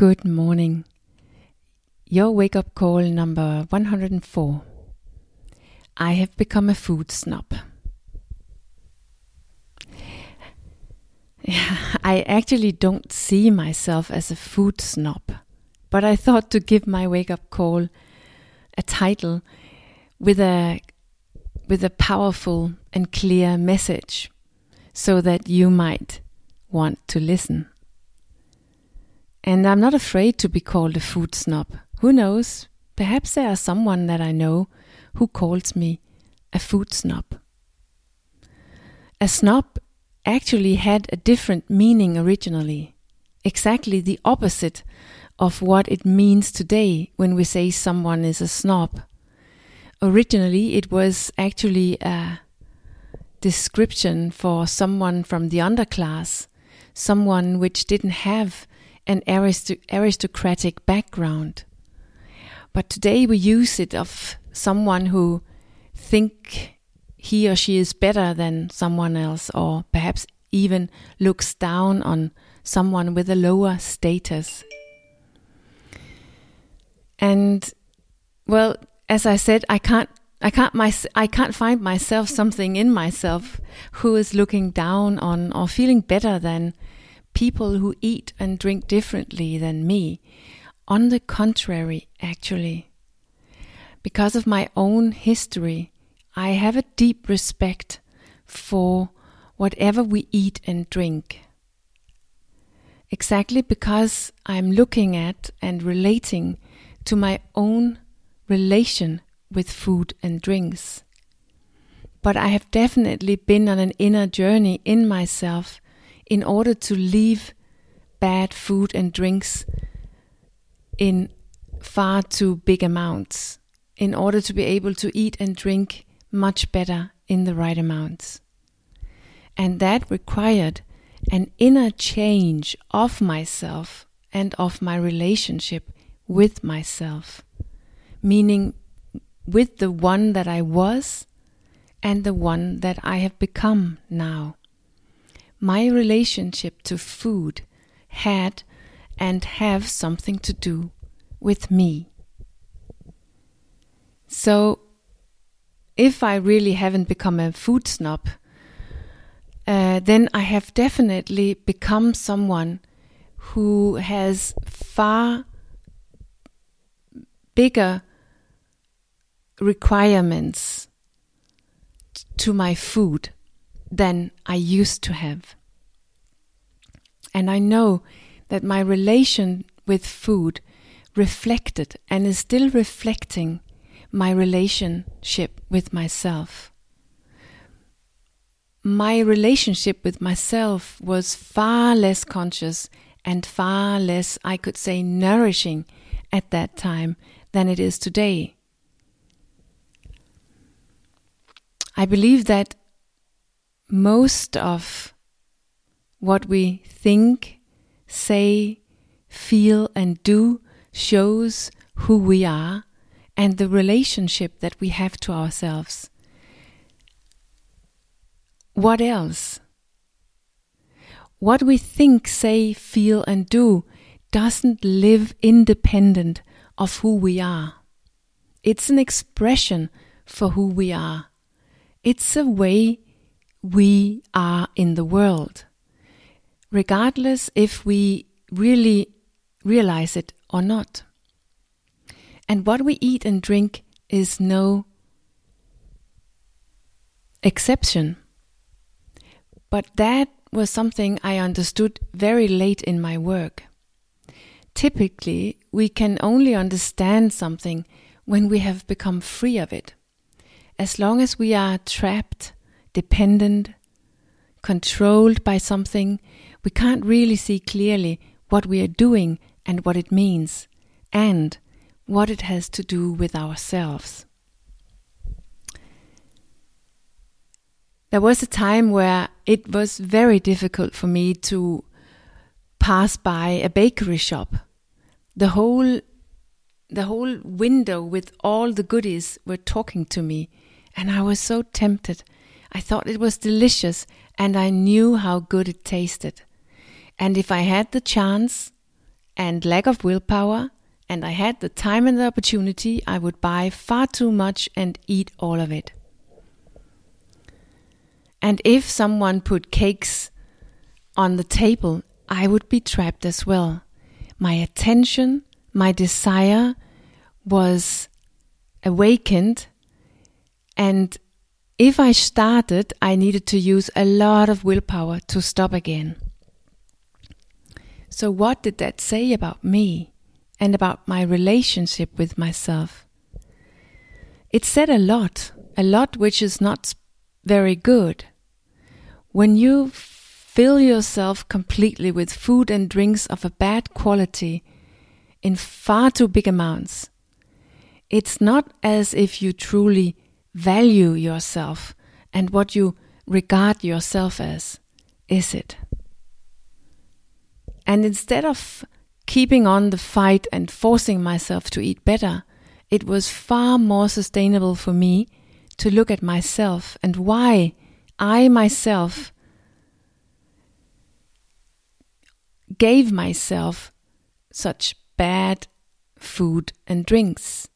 Good morning. Your wake up call number 104. I have become a food snob. I actually don't see myself as a food snob, but I thought to give my wake up call a title with a with a powerful and clear message so that you might want to listen. And I'm not afraid to be called a food snob. Who knows? Perhaps there is someone that I know who calls me a food snob. A snob actually had a different meaning originally, exactly the opposite of what it means today when we say someone is a snob. Originally, it was actually a description for someone from the underclass, someone which didn't have an aristocratic background. But today we use it of someone who think he or she is better than someone else or perhaps even looks down on someone with a lower status. And well, as I said, I can't I can't my, I can't find myself something in myself who is looking down on or feeling better than people who eat and drink differently than me. On the contrary, actually. Because of my own history, I have a deep respect for whatever we eat and drink. Exactly because I'm looking at and relating to my own relation with food and drinks. But I have definitely been on an inner journey in myself in order to leave bad food and drinks in far too big amounts, in order to be able to eat and drink much better in the right amounts. And that required an inner change of myself and of my relationship with myself, meaning with the one that I was and the one that I have become now my relationship to food had and have something to do with me. So, if I really haven't become a food snob, uh, then I have definitely become someone who has far bigger requirements to my food than I used to have. And I know that my relation with food reflected and is still reflecting my relationship with myself. My relationship with myself was far less conscious and far less, I could say, nourishing at that time than it is today. I believe that most of what we think, say, feel, and do shows who we are and the relationship that we have to ourselves. What else? What we think, say, feel, and do doesn't live independent of who we are. It's an expression for who we are. It's a way we are in the world, regardless if we really realize it or not. And what we eat and drink is no exception. But that was something I understood very late in my work. Typically, we can only understand something when we have become free of it. As long as we are trapped dependent, controlled by something, we can't really see clearly what we are doing and what it means, and what it has to do with ourselves. There was a time where it was very difficult for me to pass by a bakery shop. The whole the whole window with all the goodies were talking to me, and I was so tempted I thought it was delicious and I knew how good it tasted. And if I had the chance and lack of willpower, and I had the time and the opportunity, I would buy far too much and eat all of it. And if someone put cakes on the table, I would be trapped as well. My attention, my desire was awakened, and if I started, I needed to use a lot of willpower to stop again. So, what did that say about me and about my relationship with myself? It said a lot, a lot which is not very good. When you fill yourself completely with food and drinks of a bad quality in far too big amounts, it's not as if you truly value yourself and what you regard yourself as, is it? And instead of keeping on the fight and forcing myself to eat better, it was far more sustainable for me to look at myself and why I myself gave myself such bad food and drinks.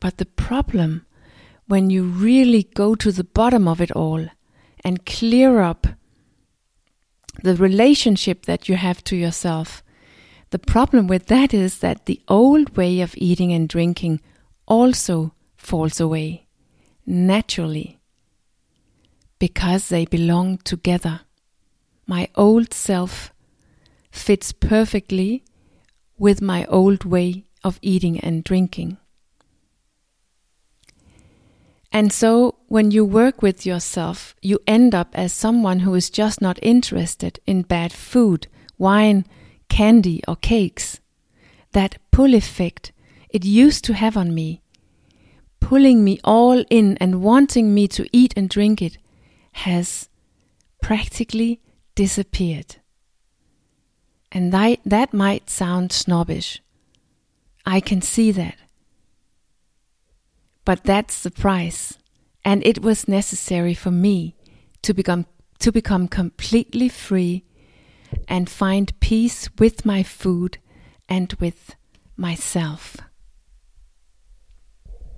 But the problem, when you really go to the bottom of it all and clear up the relationship that you have to yourself. The problem with that is that the old way of eating and drinking also falls away naturally because they belong together. My old self fits perfectly with my old way of eating and drinking. And so, when you work with yourself, you end up as someone who is just not interested in bad food, wine, candy, or cakes. That pull effect it used to have on me, pulling me all in and wanting me to eat and drink it, has practically disappeared. And that, might sound snobbish. I can see that. But that's the price. And it was necessary for me to become to become completely free and find peace with my food and with myself.